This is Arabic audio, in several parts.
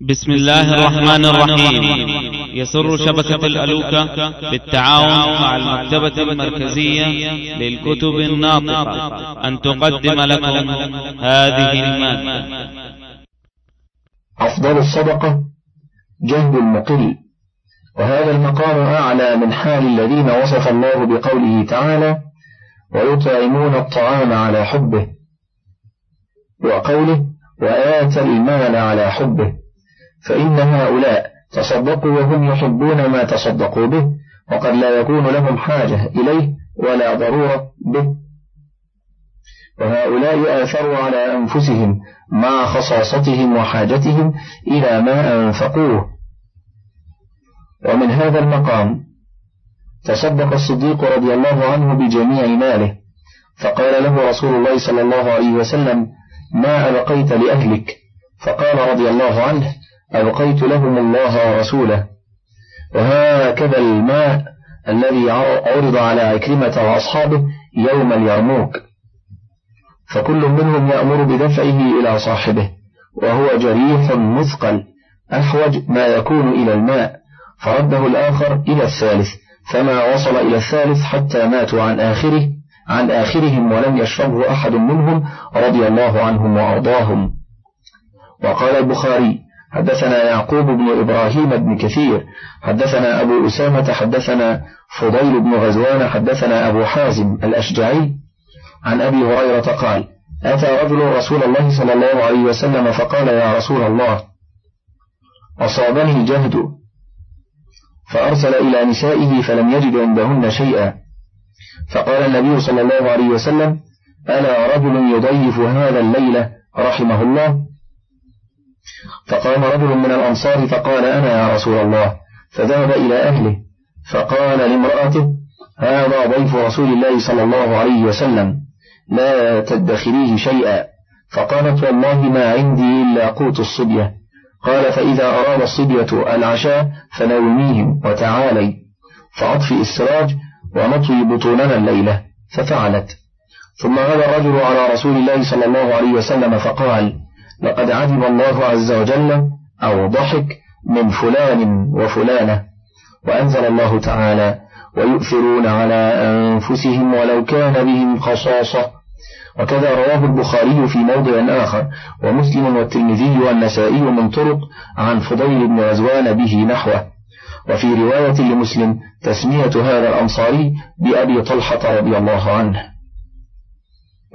بسم الله الرحمن الرحيم. يسر شبكة الألوكة بالتعاون مع المكتبة المركزية للكتب الناطقة. أن تقدم لكم هذه المادة. أفضل الصدقة جهد المقل. وهذا المقام أعلى من حال الذين وصف الله بقوله تعالى ويطعمون الطعام على حبه وقوله وآتى المال على حبه فإن هؤلاء تصدقوا وهم يحبون ما تصدقوا به وقد لا يكون لهم حاجة إليه ولا ضرورة به. وهؤلاء آثروا على أنفسهم مع خصاصتهم وحاجتهم إلى ما أنفقوه. ومن هذا المقام تصدق الصديق رضي الله عنه بجميع ماله فقال له رسول الله صلى الله عليه وسلم ما أبقيت لأهلك؟ فقال رضي الله عنه أبقيت لهم الله ورسوله. وهكذا الماء الذي عرض على عكرمة وأصحابه يوم اليرموك. فكل منهم يأمر بدفعه إلى صاحبه وهو جريح مثقل أحوج ما يكون إلى الماء. فرده الآخر إلى الثالث فما وصل إلى الثالث حتى ماتوا عن آخره عن آخرهم ولم يشربه أحد منهم رضي الله عنهم وأرضاهم. وقال البخاري حدثنا يعقوب بن إبراهيم بن كثير حدثنا أبو أسامة حدثنا فضيل بن غزوان حدثنا أبو حازم الأشجعي عن أبي هريرة قال أتى رجل رسول الله صلى الله عليه وسلم فقال يا رسول الله أصابني الجهد فأرسل إلى نسائه فلم يجد عندهن شيئا. فقال النبي صلى الله عليه وسلم ألا رجل يضيف هذا الليلة رحمه الله؟ فقام رجل من الأنصار فقال أنا يا رسول الله؟ فذهب إلى أهله فقال لامرأته هذا ضيف رسول الله صلى الله عليه وسلم لا تدخريه شيئا. فقالت والله ما عندي إلا قوت الصبية. قال فإذا أراد الصبية العشاء فنوميهم وتعالي. فأطفئ السراج ونطوي بطوننا الليلة ففعلت. ثم غدا الرجل على رسول الله صلى الله عليه وسلم فقال لقد علم الله عز وجل أو ضحك من فلان وفلانة وأنزل الله تعالى ويؤثرون على أنفسهم ولو كان بهم خصاصة وكذا رواه البخاري في موضع آخر ومسلم والترمذي والنسائي من طرق عن فضيل بن غزوان به نحوه. وفي رواية لمسلم تسمية هذا الأنصاري بأبي طلحة رضي الله عنه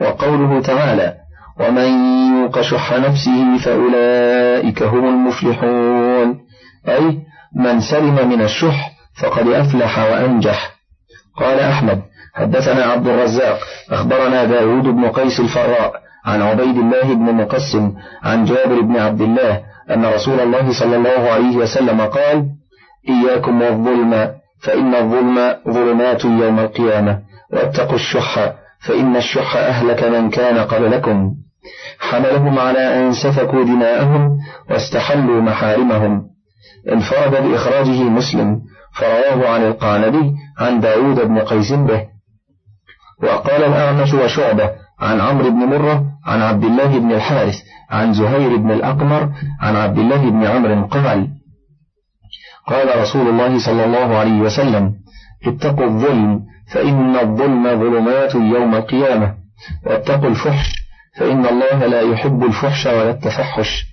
وقوله تعالى ومن يوق شح نفسه فأولئك هم المفلحون. أي من سلم من الشح فقد أفلح وأنجح. قال أحمد حدثنا عبد الرزاق أخبرنا داود بن قيس الفراء عن عبيد الله بن مقسم عن جابر بن عبد الله أن رسول الله صلى الله عليه وسلم قال إياكم والظلم فإن الظلم ظلمات يوم القيامة واتقوا الشح فإن الشح أهلك من كان قبلكم. حملهم على أن سفكوا دماءهم واستحلوا محارمهم. انفرد بإخراجه مسلم فرواه عن القعنبي عن داود بن قيس به. وقال الأعمش وشعبة عن عمرو بن مرة عن عبد الله بن الحارث عن زهير بن الأقمر عن عبد الله بن عمرو قال قال رسول الله صلى الله عليه وسلم اتقوا الظلم فإن الظلم ظلمات يوم القيامة واتقوا الفحش فإن الله لا يحب الفحش ولا التفحش.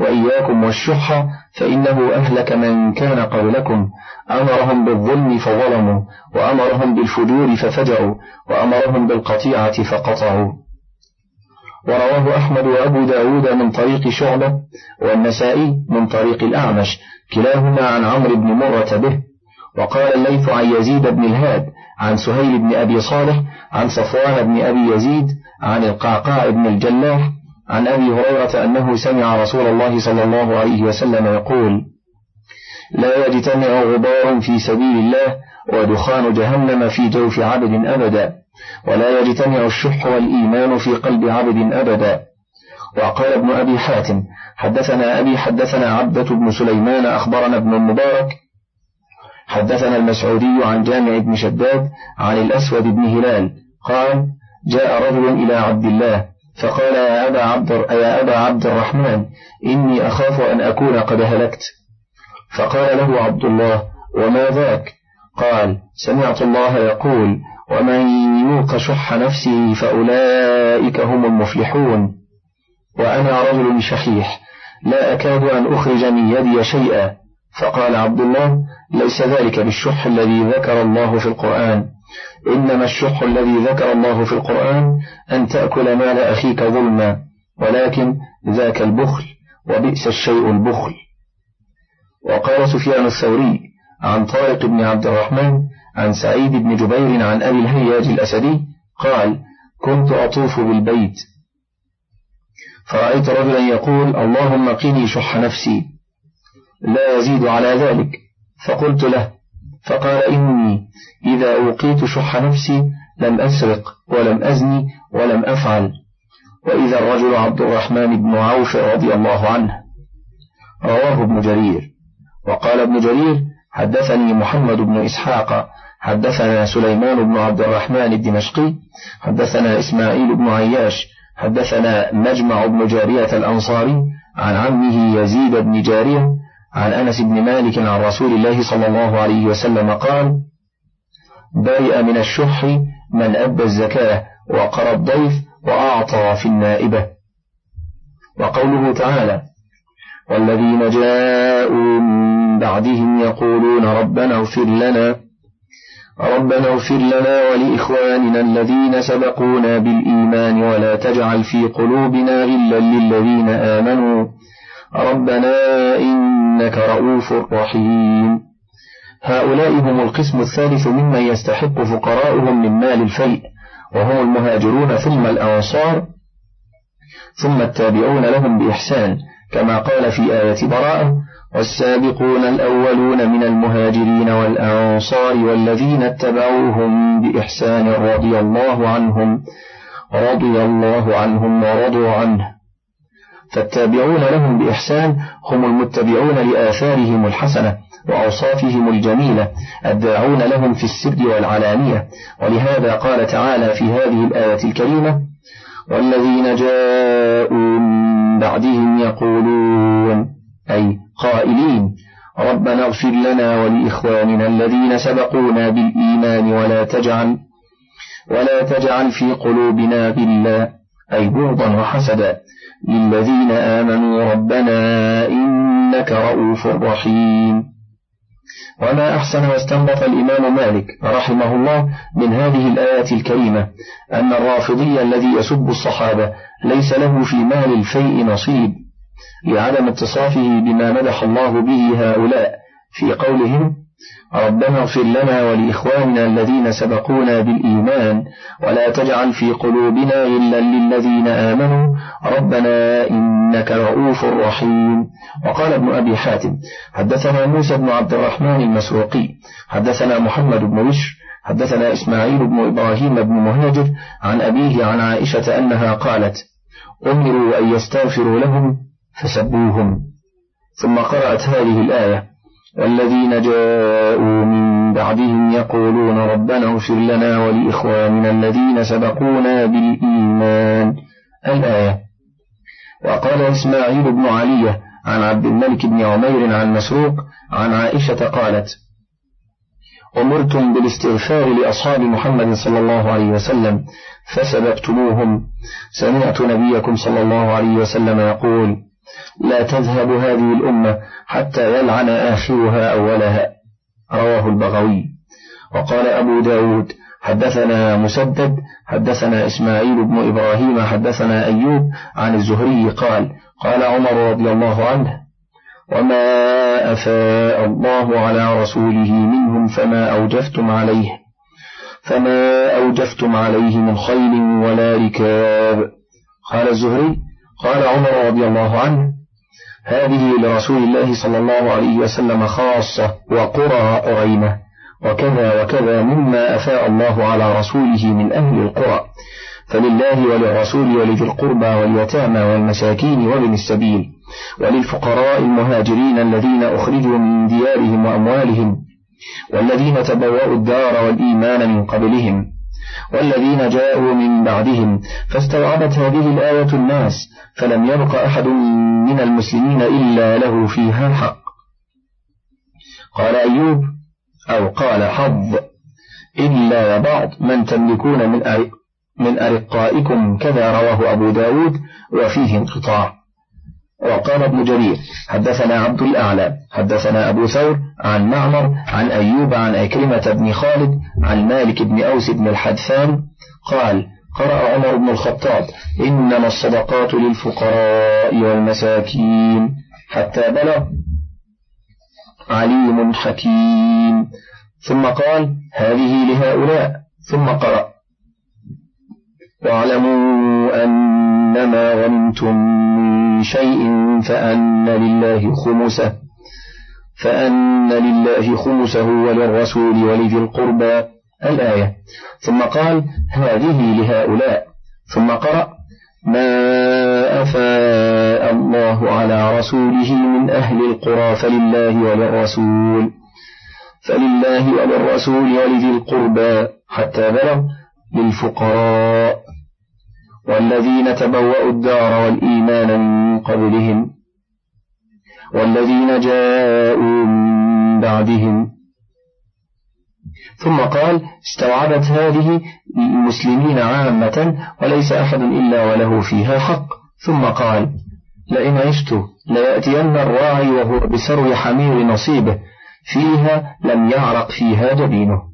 وإياكم والشح فإنه أهلك من كان قبلكم. أمرهم بالظلم فظلموا وأمرهم بالفجور ففجروا وأمرهم بالقطيعة فقطعوا. ورواه أحمد وأبو داود من طريق شعبة والنسائي من طريق الأعمش كلاهما عن عمرو بن مرة به. وقال الليث عن يزيد بن الهاد عن سهيل بن أبي صالح عن صفوان بن أبي يزيد عن القعقاع بن الجلاح عن أبي هريرة أنه سمع رسول الله صلى الله عليه وسلم يقول لا يجتمع غبار في سبيل الله ودخان جهنم في جوف عبد أبدا ولا يجتمع الشح والإيمان في قلب عبد أبدا. وقال ابن أبي حاتم حدثنا أبي حدثنا عبدة بن سليمان أخبرنا ابن المبارك حدثنا المسعودي عن جامع بن شداد عن الأسود بن هلال قال جاء رجل إلى عبد الله فقال يا أبا عبد, يا أبا عبد الرحمن إني أخاف أن أكون قد هلكت. فقال له عبد الله وما ذاك؟ قال سمعت الله يقول ومن يوق شح نفسه فأولئك هم المفلحون. وأنا رجل شحيح لا أكاد أن أخرج من يدي شيئا. فقال عبد الله ليس ذلك بالشح الذي ذكر الله في القرآن. إنما الشح الذي ذكر الله في القرآن أن تأكل مال أخيك ظلما ولكن ذاك البخل وبئس الشيء البخل. وقال سفيان الثوري عن طارق بن عبد الرحمن عن سعيد بن جبير عن أبي الهياج الأسدي قال كنت أطوف بالبيت. فرأيت رجلا يقول اللهم قني شح نفسي. لا يزيد على ذلك. فقلت له فقال إني إذا أوقيت شح نفسي لم أسرق ولم أزني ولم أفعل. وإذا الرجل عبد الرحمن بن عوف رضي الله عنه. رواه ابن جرير. وقال ابن جرير حدثني محمد بن إسحاق حدثنا سليمان بن عبد الرحمن الدمشقي حدثنا إسماعيل بن عياش حدثنا مجمع بن جارية الأنصاري عن عمه يزيد بن جارية عن أنس بن مالك عن رسول الله صلى الله عليه وسلم قال برئ من الشح من أدى الزكاة وقرى الضيف وأعطى في النائبة. وقوله تعالى والذين جاءوا من بعدهم يقولون ربنا اغفر لنا ربنا اغفر لنا ولإخواننا الذين سبقونا بالإيمان ولا تجعل في قلوبنا غلا للذين آمنوا ربنا إنك رؤوف رحيم. هؤلاء هم القسم الثالث ممن يستحق فقراؤهم من مال الفيء وهم المهاجرون ثم الأنصار ثم التابعون لهم بإحسان كما قال في آية براءة والسابقون الأولون من المهاجرين والأنصار والذين اتبعوهم بإحسان رضي الله عنهم رضي الله عنهم ورضوا عنه. فالتابعون لهم بإحسان هم المتبعون لآثارهم الحسنة وأوصافهم الجميلة الداعون لهم في السر والعلانية. ولهذا قال تعالى في هذه الآية الكريمة والذين جاءوا من بعدهم يقولون أي قائلين ربنا اغفر لنا ولإخواننا الذين سبقونا بالإيمان ولا تجعل ولا تجعل في قلوبنا غلا أي بغضا وحسدا للذين آمنوا ربنا إنك رؤوف رحيم. وما أحسن واستنبط الإمام مالك رحمه الله من هذه الآية الكريمة أن الرافضي الذي يسب الصحابة ليس له في مال الفيء نصيب لعدم اتصافه بما مدح الله به هؤلاء في قولهم ربنا اغفر لنا ولإخواننا الذين سبقونا بالإيمان ولا تجعل في قلوبنا غلا للذين آمنوا. ربنا إنك رؤوف رحيم. وقال ابن أبي حاتم حدثنا موسى بن عبد الرحمن المسروقي حدثنا محمد بن بشر حدثنا إسماعيل بن إبراهيم بن مهاجر عن أبيه عن عائشة أنها قالت أمروا أن يستغفروا لهم فسبوهم. ثم قرأت هذه الآية والذين جاءوا من بعدهم يقولون ربنا اغفر لنا ولإخواننا الذين سبقونا بالإيمان. الآية وقال إسماعيل بن علية عن عبد الملك بن عمير عن مسروق عن عائشة قالت أمرتم بالاستغفار لأصحاب محمد صلى الله عليه وسلم فسبقتموهم. سمعت نبيكم صلى الله عليه وسلم يقول لا تذهب هذه الأمة حتى يلعن آخرها أولها. رواه البغوي. وقال أبو داود حدثنا مسدد حدثنا إسماعيل بن إبراهيم حدثنا أيوب عن الزهري قال قال عمر رضي الله عنه وما أفاء الله على رسوله منهم فما أوجفتم عليه فما أوجفتم عليه من خيل ولا ركاب. قال الزهري قال عمر رضي الله عنه هذه لرسول الله صلى الله عليه وسلم خاصة وقرى أريمة وكذا وكذا مما أفاء الله على رسوله من أهل القرى. فلله وللرسول ولذي القربى واليتامى والمساكين وابن السبيل وللفقراء المهاجرين الذين أخرجوا من ديارهم وأموالهم والذين تبوأوا الدار والإيمان من قبلهم. والذين جاءوا من بعدهم فاستوعبت هذه الآية الناس فلم يبق أحد من المسلمين إلا له فيها حق قال أيوب أو قال حظ إلا بعض من تملكون من أرقائكم كذا رواه أبو داود وفيه انقطاع. وقال ابن جرير حدثنا عبد الأعلى حدثنا أبو ثور عن معمر عن أيوب عن أكرمة بن خالد عن مالك بن أوس بن الحدثان قال قرأ عمر بن الخطاب إنما الصدقات للفقراء والمساكين حتى بلغ عليم حكيم. ثم قال هذه لهؤلاء. ثم قرأ واعلموا أنما غنمتم من شيء فأن لله خمسه فأن لله خمسه وللرسول ولذي القربى الآية. ثم قال هذه لهؤلاء. ثم قرأ ما أفاء الله على رسوله من أهل القرى فلله وللرسول فلله وللرسول ولذي القربى حتى بلغ للفقراء. والذين تبوأوا الدار والإيمان من قبلهم والذين جاءوا من بعدهم. ثم قال استوعبت هذه المسلمين عامة وليس أحد إلا وله فيها حق. ثم قال لئن عشت ليأتين الراعي وهو بسرو حمير نصيبه فيها لم يعرق فيها جبينه.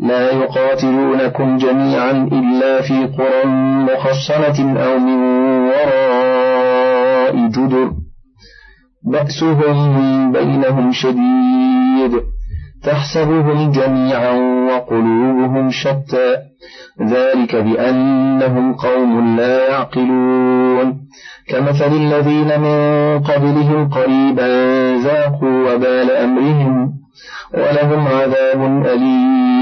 لا يقاتلونكم جميعا إلا في قرى محصنة أو من وراء جدر. بأسهم بينهم شديد. تحسبهم جميعا وقلوبهم شتى. ذلك بأنهم قوم لا يعقلون. كمثل الذين من قبلهم قريبا ذاقوا وبال أمرهم ولهم عذاب أليم.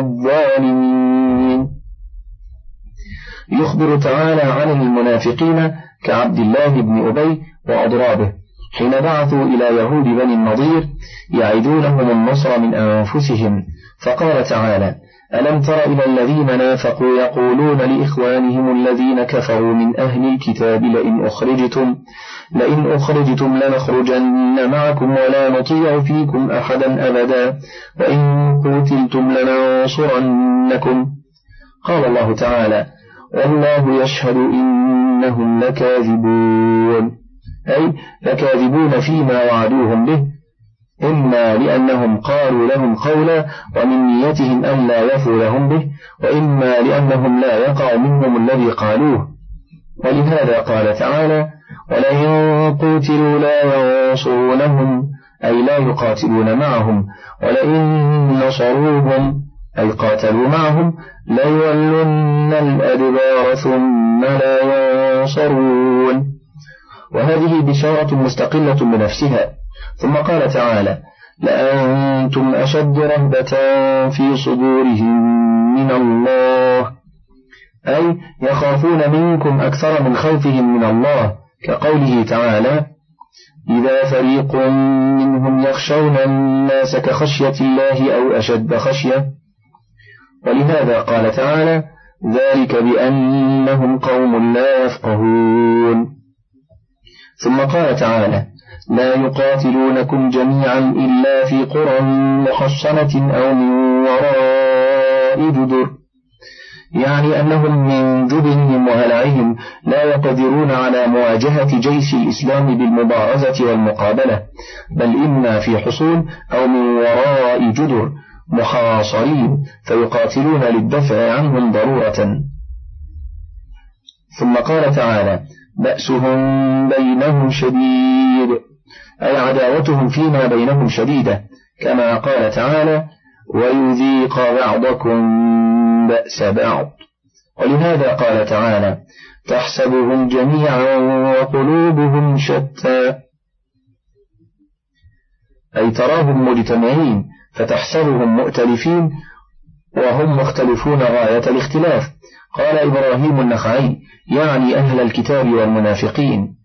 الظالمين. يخبر تعالى عن المنافقين كعبد الله بن أبي وأضرابه حين بعثوا إلى يهود بني النضير يعدونهم النصر من أنفسهم. فقال تعالى ألم تر إلى الذين نافقوا يقولون لإخوانهم الذين كفروا من أهل الكتاب لئن أخرجتم لئن أخرجتم لنخرجن معكم ولا نطيع فيكم أحدا أبدا وإن قتلتم لننصرنكم. قال الله تعالى والله يشهد إنهم لكاذبون أي لكاذبون فيما وعدوهم به. إما لأنهم قالوا لهم قولا ومن نيتهم أن لا يفوا لهم به وإما لأنهم لا يقع منهم الذي قالوه. ولهذا قال تعالى ولئن قوتلوا لا ينصرونهم أي لا يقاتلون معهم ولئن نصروهم أي قاتلوا معهم ليولن الأدبار ثم لا ينصرون. وهذه بشارة مستقلة بنفسها ثم قال تعالى لأنتم أشد رهبة في صدورهم من الله أي يخافون منكم أكثر من خوفهم من الله كقوله تعالى إذا فريق منهم يخشون الناس كخشية الله أو أشد خشية. ولهذا قال تعالى ذلك بأنهم قوم لا يفقهون. ثم قال تعالى لا يقاتلونكم جميعا إلا في قرى محصنة أو من وراء جدر. يعني أنهم من جبنهم وهلعهم لا يقدرون على مواجهة جيش الإسلام بالمبارزة والمقابلة بل إما في حصون أو من وراء جدر محاصرين فيقاتلون للدفع عنهم ضرورة. ثم قال تعالى بأسهم بينهم شديد. أي عداوتهم فيما بينهم شديدة كما قال تعالى ويذيق بعضكم بأس بعض. ولهذا قال تعالى تحسبهم جميعا وقلوبهم شتى. أي تراهم مجتمعين فتحسبهم مؤتلفين وهم مختلفون غاية الاختلاف. قال إبراهيم النخعي يعني أهل الكتاب والمنافقين.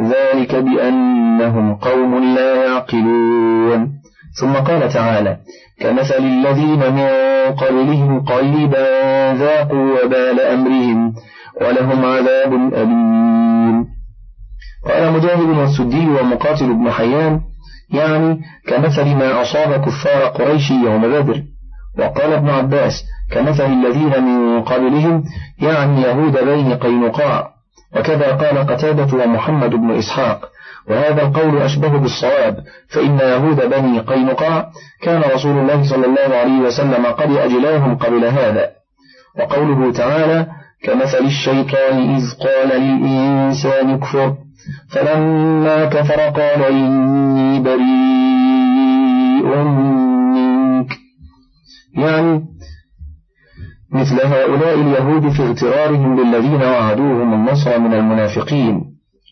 ذلك بأنهم قوم لا يعقلون. ثم قال تعالى كمثل الذين من قبلهم قريبا ذاقوا وبال أمرهم ولهم عذاب أليم. قال مجاهد والسدي ومقاتل بن حيان يعني كمثل ما أصاب كفار قريش يوم بدر. وقال ابن عباس كمثل الذين من قبلهم يعني يهود بين قينقاع. وكذا قال قتادة ومحمد بن إسحاق وهذا القول أشبه بالصواب فإن يهود بني قينقاع كان رسول الله صلى الله عليه وسلم قد أجلاهم قبل هذا. وقوله تعالى كمثل الشيطان إذ قال للإنسان اكفر فلما كفر قال إني بريء منك. يعني مثل هؤلاء اليهود في اغترارهم بالذين وعدوهم النصر من المنافقين.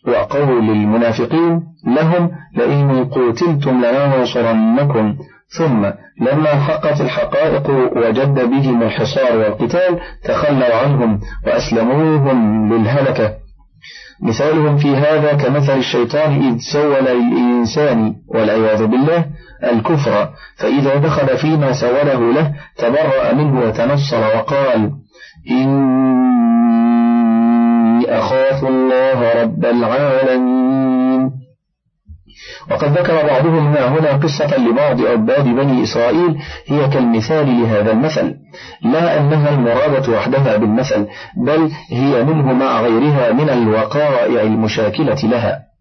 وقول للمنافقين لهم لئن قتلتم لننصرنكم. ثم لما حقت الحقائق وجد بهم الحصار والقتال تخلوا عنهم وأسلموهم للهلكة. مثالهم في هذا كمثل الشيطان إذ سول للإنسان والعياذ بالله الكفر فإذا دخل فيما سوله له تبرأ منه وتنصر وقال إني أخاف الله رب العالمين. وقد ذكر بعضهم هنا قصة لبعض عباد بني إسرائيل هي كالمثال لهذا المثل. لا أنها المرادة وحدها بالمثل بل هي منه مع غيرها من الوقائع المشاكلة لها.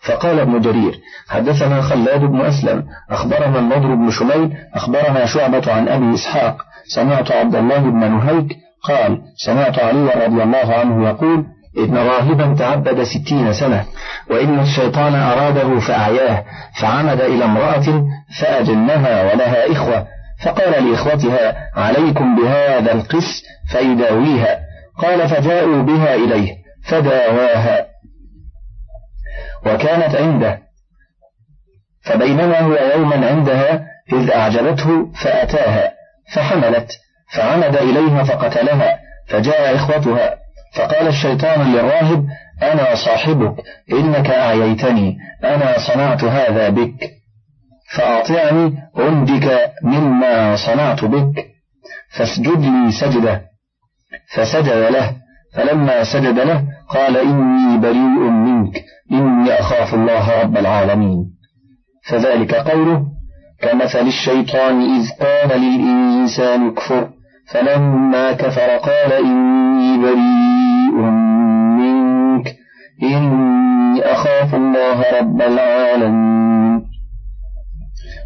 فقال ابن جرير حدثنا خلاد بن أسلم أخبرنا النضر بن شميل أخبرنا شعبة عن أبي إسحاق سمعت عبد الله بن نهيك قال سمعت علي رضي الله عنه يقول إن راهبا تعبد ستين سنة وإن الشيطان أراده فأعياه فعمد إلى امرأة فأجنها ولها إخوة فقال لإخوتها عليكم بهذا القس فيداويها. قال فجاءوا بها إليه فداواها. وكانت عنده. فبينما هو يوما عندها إذ أعجبته فأتاها فحملت فعمد إليها فقتلها فجاء إخوتها. فقال الشيطان للراهب أنا صاحبك إنك أعييتني أنا صنعت هذا بك فأطعني أنجك مما صنعت بك فاسجد لي سجدة. فسجد له فلما سجد له قال إني بريء منك إني أخاف الله رب العالمين. فذلك قوله كمثل الشيطان إذ قال للإنسان اكفر فلما كفر قال إني بريء منك إني أخاف الله رب العالمين.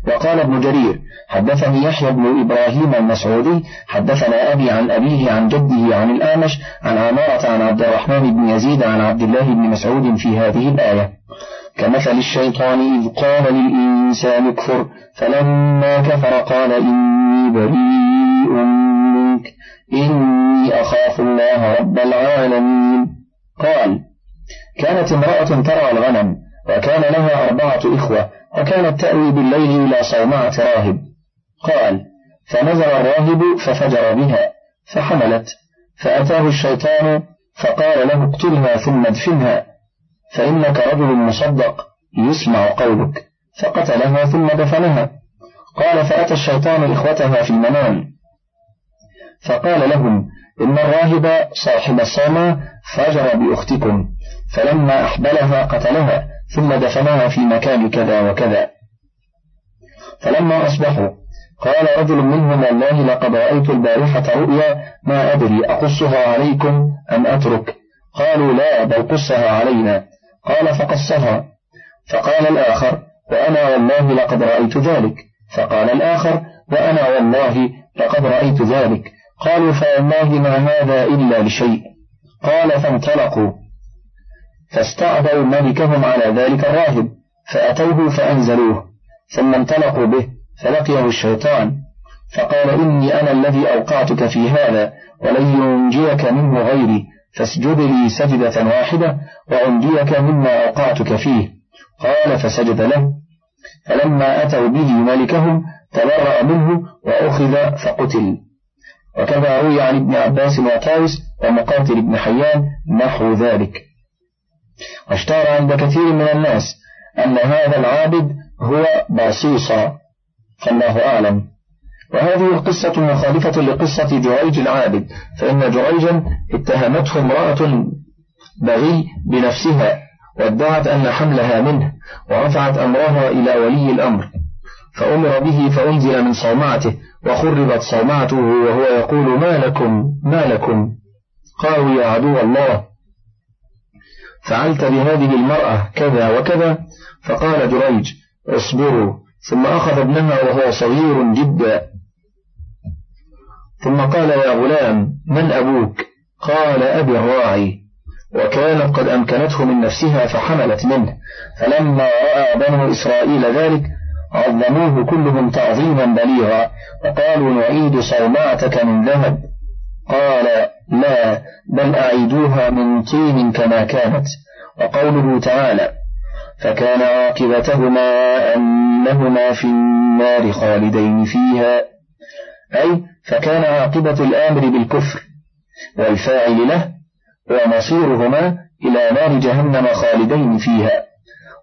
وقال ابن جرير حدثني يحيى بن إبراهيم المسعودي حدثنا أبي عن أبيه عن جده عن الآمش عن عمارة عن عبد الرحمن بن يزيد عن عبد الله بن مسعود في هذه الآية. كمثل الشيطان إذ قال للإنسان اكفر فلما كفر قال إني بريء إني أخاف الله رب العالمين. قال كانت امرأة ترعى الغنم وكان لها أربعة إخوة وكانت تأوي بالليل إلى صومعة راهب. قال فنزل الراهب ففجر بها فحملت فأتاه الشيطان فقال له اقتلها ثم ادفنها فإنك رجل مصدق يسمع قولك فقتلها ثم دفنها. قال فأتى الشيطان إخوتها في المنام فقال لهم إن الراهب صاحب الصومة فجر بأختكم فلما أحبلها قتلها ثم دفنها في مكان كذا وكذا. فلما أصبحوا قال رجل منهم والله لقد رأيت البارحة رؤيا ما أدري أقصها عليكم أم أترك؟ قالوا لا بل قصها علينا. قال فقصها. فقال الآخر وأنا والله لقد رأيت ذلك. فقال الآخر وأنا والله لقد رأيت ذلك. قالوا فوالله ما هذا إلا لشيء قال فانطلقوا. فاستعبوا ملكهم على ذلك الراهب فأتوه فأنزلوه. ثم انطلقوا به فلقيه الشيطان. فقال إني أنا الذي أوقعتك في هذا ولن ينجيك منه غيري. فاسجد لي سجدة واحدة وأنجيك مما أوقعتك فيه. قال فسجد له. فلما أتوا به ملكهم تبرأ منه وأخذ فقتل. وكذا روي عن ابن عباس وطاوس ومقاتل بن حيان نحو ذلك. واشتهر عند كثير من الناس أن هذا العابد هو باصيصا فالله أعلم. وهذه القصة مخالفة لقصة جريج العابد فإن جريجا اتهمته امرأة بغي بنفسها وادعت أن حملها منه ورفعت أمرها إلى ولي الأمر فأمر به فأنزل من صومعته وخربت صومعته وهو يقول ما لكم ما لكم؟ قالوا يا عدو الله فعلت بهذه المرأة كذا وكذا؟ فقال جريج اصبروا. ثم أخذ ابنها وهو صغير جدا. ثم قال يا غلام من أبوك؟ قال أبي الراعي. وكانت قد أمكنته من نفسها فحملت منه. فلما رأى بنو إسرائيل ذلك عظموه كلهم تعظيما بليغا وقالوا نعيد صومعتك من ذهب. قال لا بل أعيدوها من طين كما كانت. وقوله تعالى فكان عاقبتهما أنهما في النار خالدين فيها. أي فكان عاقبة الآمر بالكفر والفاعل له ومصيرهما إلى نار جهنم خالدين فيها.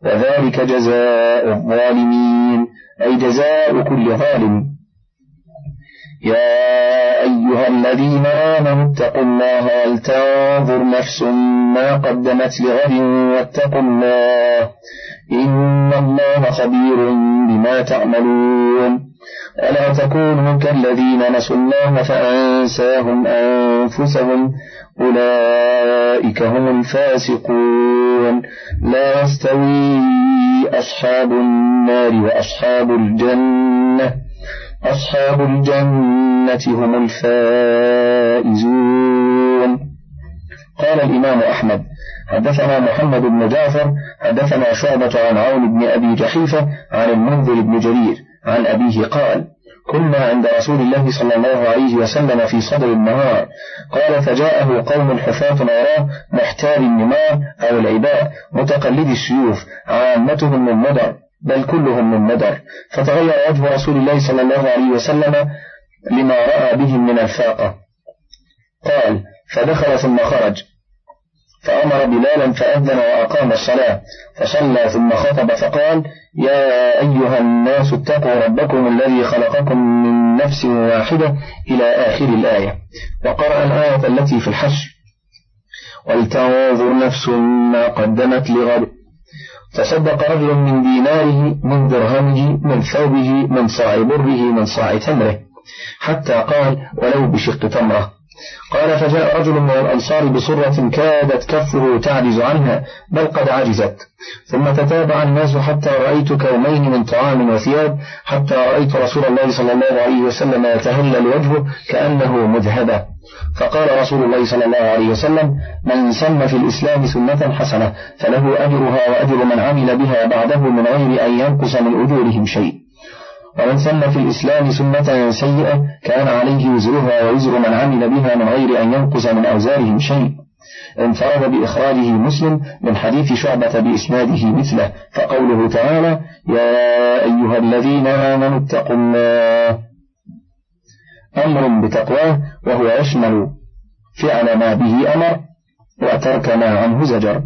وذلك جزاء الظالمين أي جزاء كل ظالم. يا أيها الذين آمنوا اتقوا الله ولتنظر نفس ما قدمت لغد واتقوا الله. إن الله خبير بما تعملون. ألا تكونوا كالذين نسوا الله فأنساهم أنفسهم؟ أولئك هم الفاسقون. لا يستوي أصحاب النار وأصحاب الجنة. أصحاب الجنة هم الفائزون. قال الإمام أحمد حدثنا محمد بن جعفر حدثنا شعبة عن عون بن أبي جحيفة عن المنذر بن جرير عن أبيه قال كنا عند رسول الله صلى الله عليه وسلم في صدر النهار. قال فجاءه قوم حفاة عراة محتال النمار أو العباء متقلد السيوف عامتهم من مدر بل كلهم من مدر فتغير وجه رسول الله صلى الله عليه وسلم لما رأى بهم من الفاقة. قال فدخل ثم خرج. فأمر بلالا فأذن وأقام الصلاة فصلى ثم خطب فقال يا أيها الناس اتقوا ربكم الذي خلقكم من نفس واحدة إلى آخر الآية وقرأ الآية التي في الحشر ولتنظر نفس ما قدمت لغد تصدق رجل من ديناره من درهمه من ثوبه من صاع بره من صاع تمره حتى قال ولو بشق تمرة. قال فجاء رجل من الأنصار بصرة كادت كفه تعجز عنها بل قد عجزت. ثم تتابع الناس حتى رأيت كومين من طعام وثياب حتى رأيت رسول الله صلى الله عليه وسلم يتهلل وجهه كأنه مذهبة. فقال رسول الله صلى الله عليه وسلم من سن في الإسلام سنة حسنة فله أجرها وأجر من عمل بها بعده من غير أن ينقص من أجورهم شيء. ومن سن في الإسلام سنة سيئة كان عليه وزرها ووزر من عمل بها من غير أن ينقص من أوزارهم شيء. انفرد بإخراجه مسلم من حديث شعبة بإسناده مثله فقوله تعالى يا أيها الذين آمنوا اتقوا الله. أمر بتقواه وهو يشمل فعل ما به أمر وترك ما عنه زجر.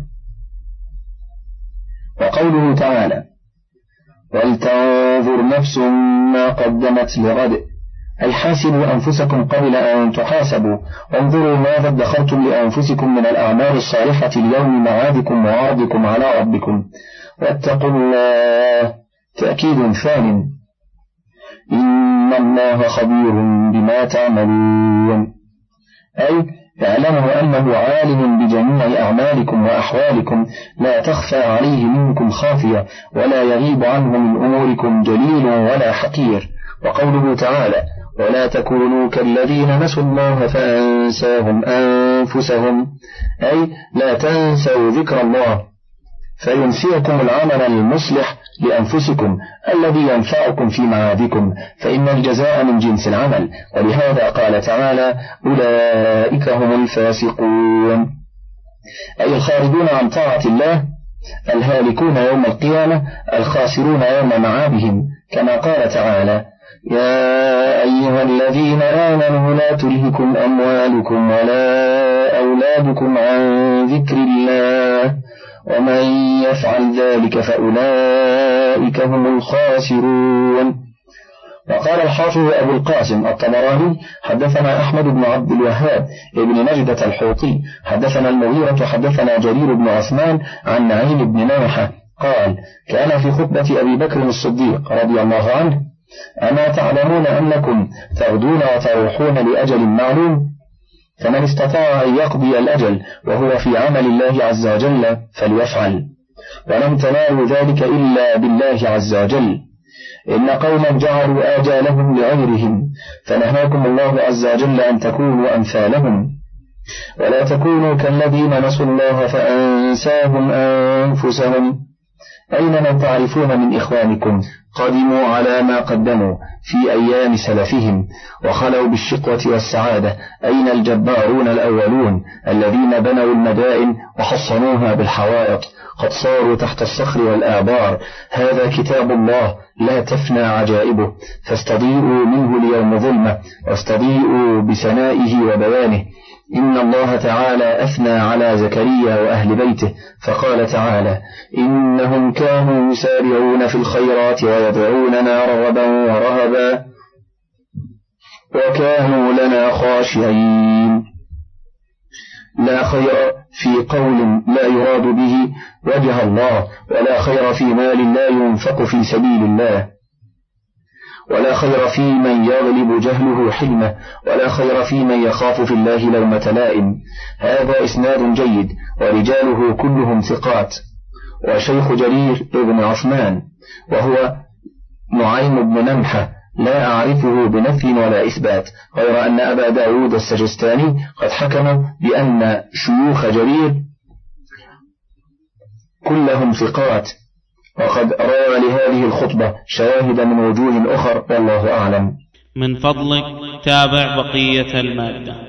وقوله تعالى ولتنظر نفس ما قدمت لغد. أي حاسبوا أنفسكم قبل أن تحاسبوا. وانظروا ماذا ادخرتم لأنفسكم من الأعمال الصالحة اليوم معادكم وعرضكم على ربكم. واتقوا الله. تأكيد ثان إن الله خبير بما تعملون. أي اعلموا أنه عالم بجميع أعمالكم وأحوالكم لا تخفى عليه منكم خافية ولا يغيب عنه من أموركم جليل ولا حقير. وقوله تعالى ولا تكونوا كالذين نسوا الله فأنساهم أنفسهم أي لا تنسوا ذكر الله فينسيكم العمل المصلح لأنفسكم الذي ينفعكم في معادكم فإن الجزاء من جنس العمل. ولهذا قال تعالى أولئك هم الفاسقون. أي الخارجون عن طاعة الله الهالكون يوم القيامة الخاسرون يوم معادهم. كما قال تعالى يا أيها الذين آمنوا لا تلهكم أموالكم ولا أولادكم عن ذكر الله. ومن يفعل ذلك فأولئك هم الخاسرون. وقال الحافظ أبو القاسم الطبراني حدثنا أحمد بن عبد الوهاب ابن نجدة الحوطي حدثنا المغيرة حدثنا جرير بن عثمان عن نعيم بن نوحة قال كان في خطبة أبي بكر الصديق رضي الله عنه أما تعلمون أنكم تغدون وتروحون لأجل معلوم؟ فمن استطاع أن يقضي الأجل وهو في عمل الله عز وجل فليفعل. ولم تنالوا ذلك إلا بالله عز وجل. إن قوما جعلوا آجالهم لغيرهم فنهاكم الله عز وجل أن تكونوا أمثالهم. ولا تكونوا كالذين نسوا الله فأنساهم أنفسهم أين من تعرفون من إخوانكم؟ قدموا على ما قدموا في أيام سلفهم وخلوا بالشقوة والسعادة. أين الجبارون الأولون الذين بنوا المدائن وحصنوها بالحوائط؟ قد صاروا تحت الصخر والآبار. هذا كتاب الله لا تفنى عجائبه. فاستضيئوا منه ليوم ظلمة واستضيئوا بسنائه وبيانه. إن الله تعالى أثنى على زكريا وأهل بيته فقال تعالى إنهم كانوا يسارعون في الخيرات ويدعوننا رغبا ورهبا وكانوا لنا خاشعين. لا خير في قول لا يراد به وجه الله ولا خير في مال لا ينفق في سبيل الله. ولا خير في من يغلب جهله حلمه ولا خير في من يخاف في الله لومة لائم. هذا إسناد جيد ورجاله كلهم ثقات. وشيخ جرير ابن عثمان وهو نعيم بن نمحة لا أعرفه بنفي ولا إثبات. غير أن أبا داود السجستاني قد حكم بأن شيوخ جرير كلهم ثقات. وقد روى لهذه الخطبة شواهد من وجوه أخر والله أعلم. من فضلك تابع بقية المادة.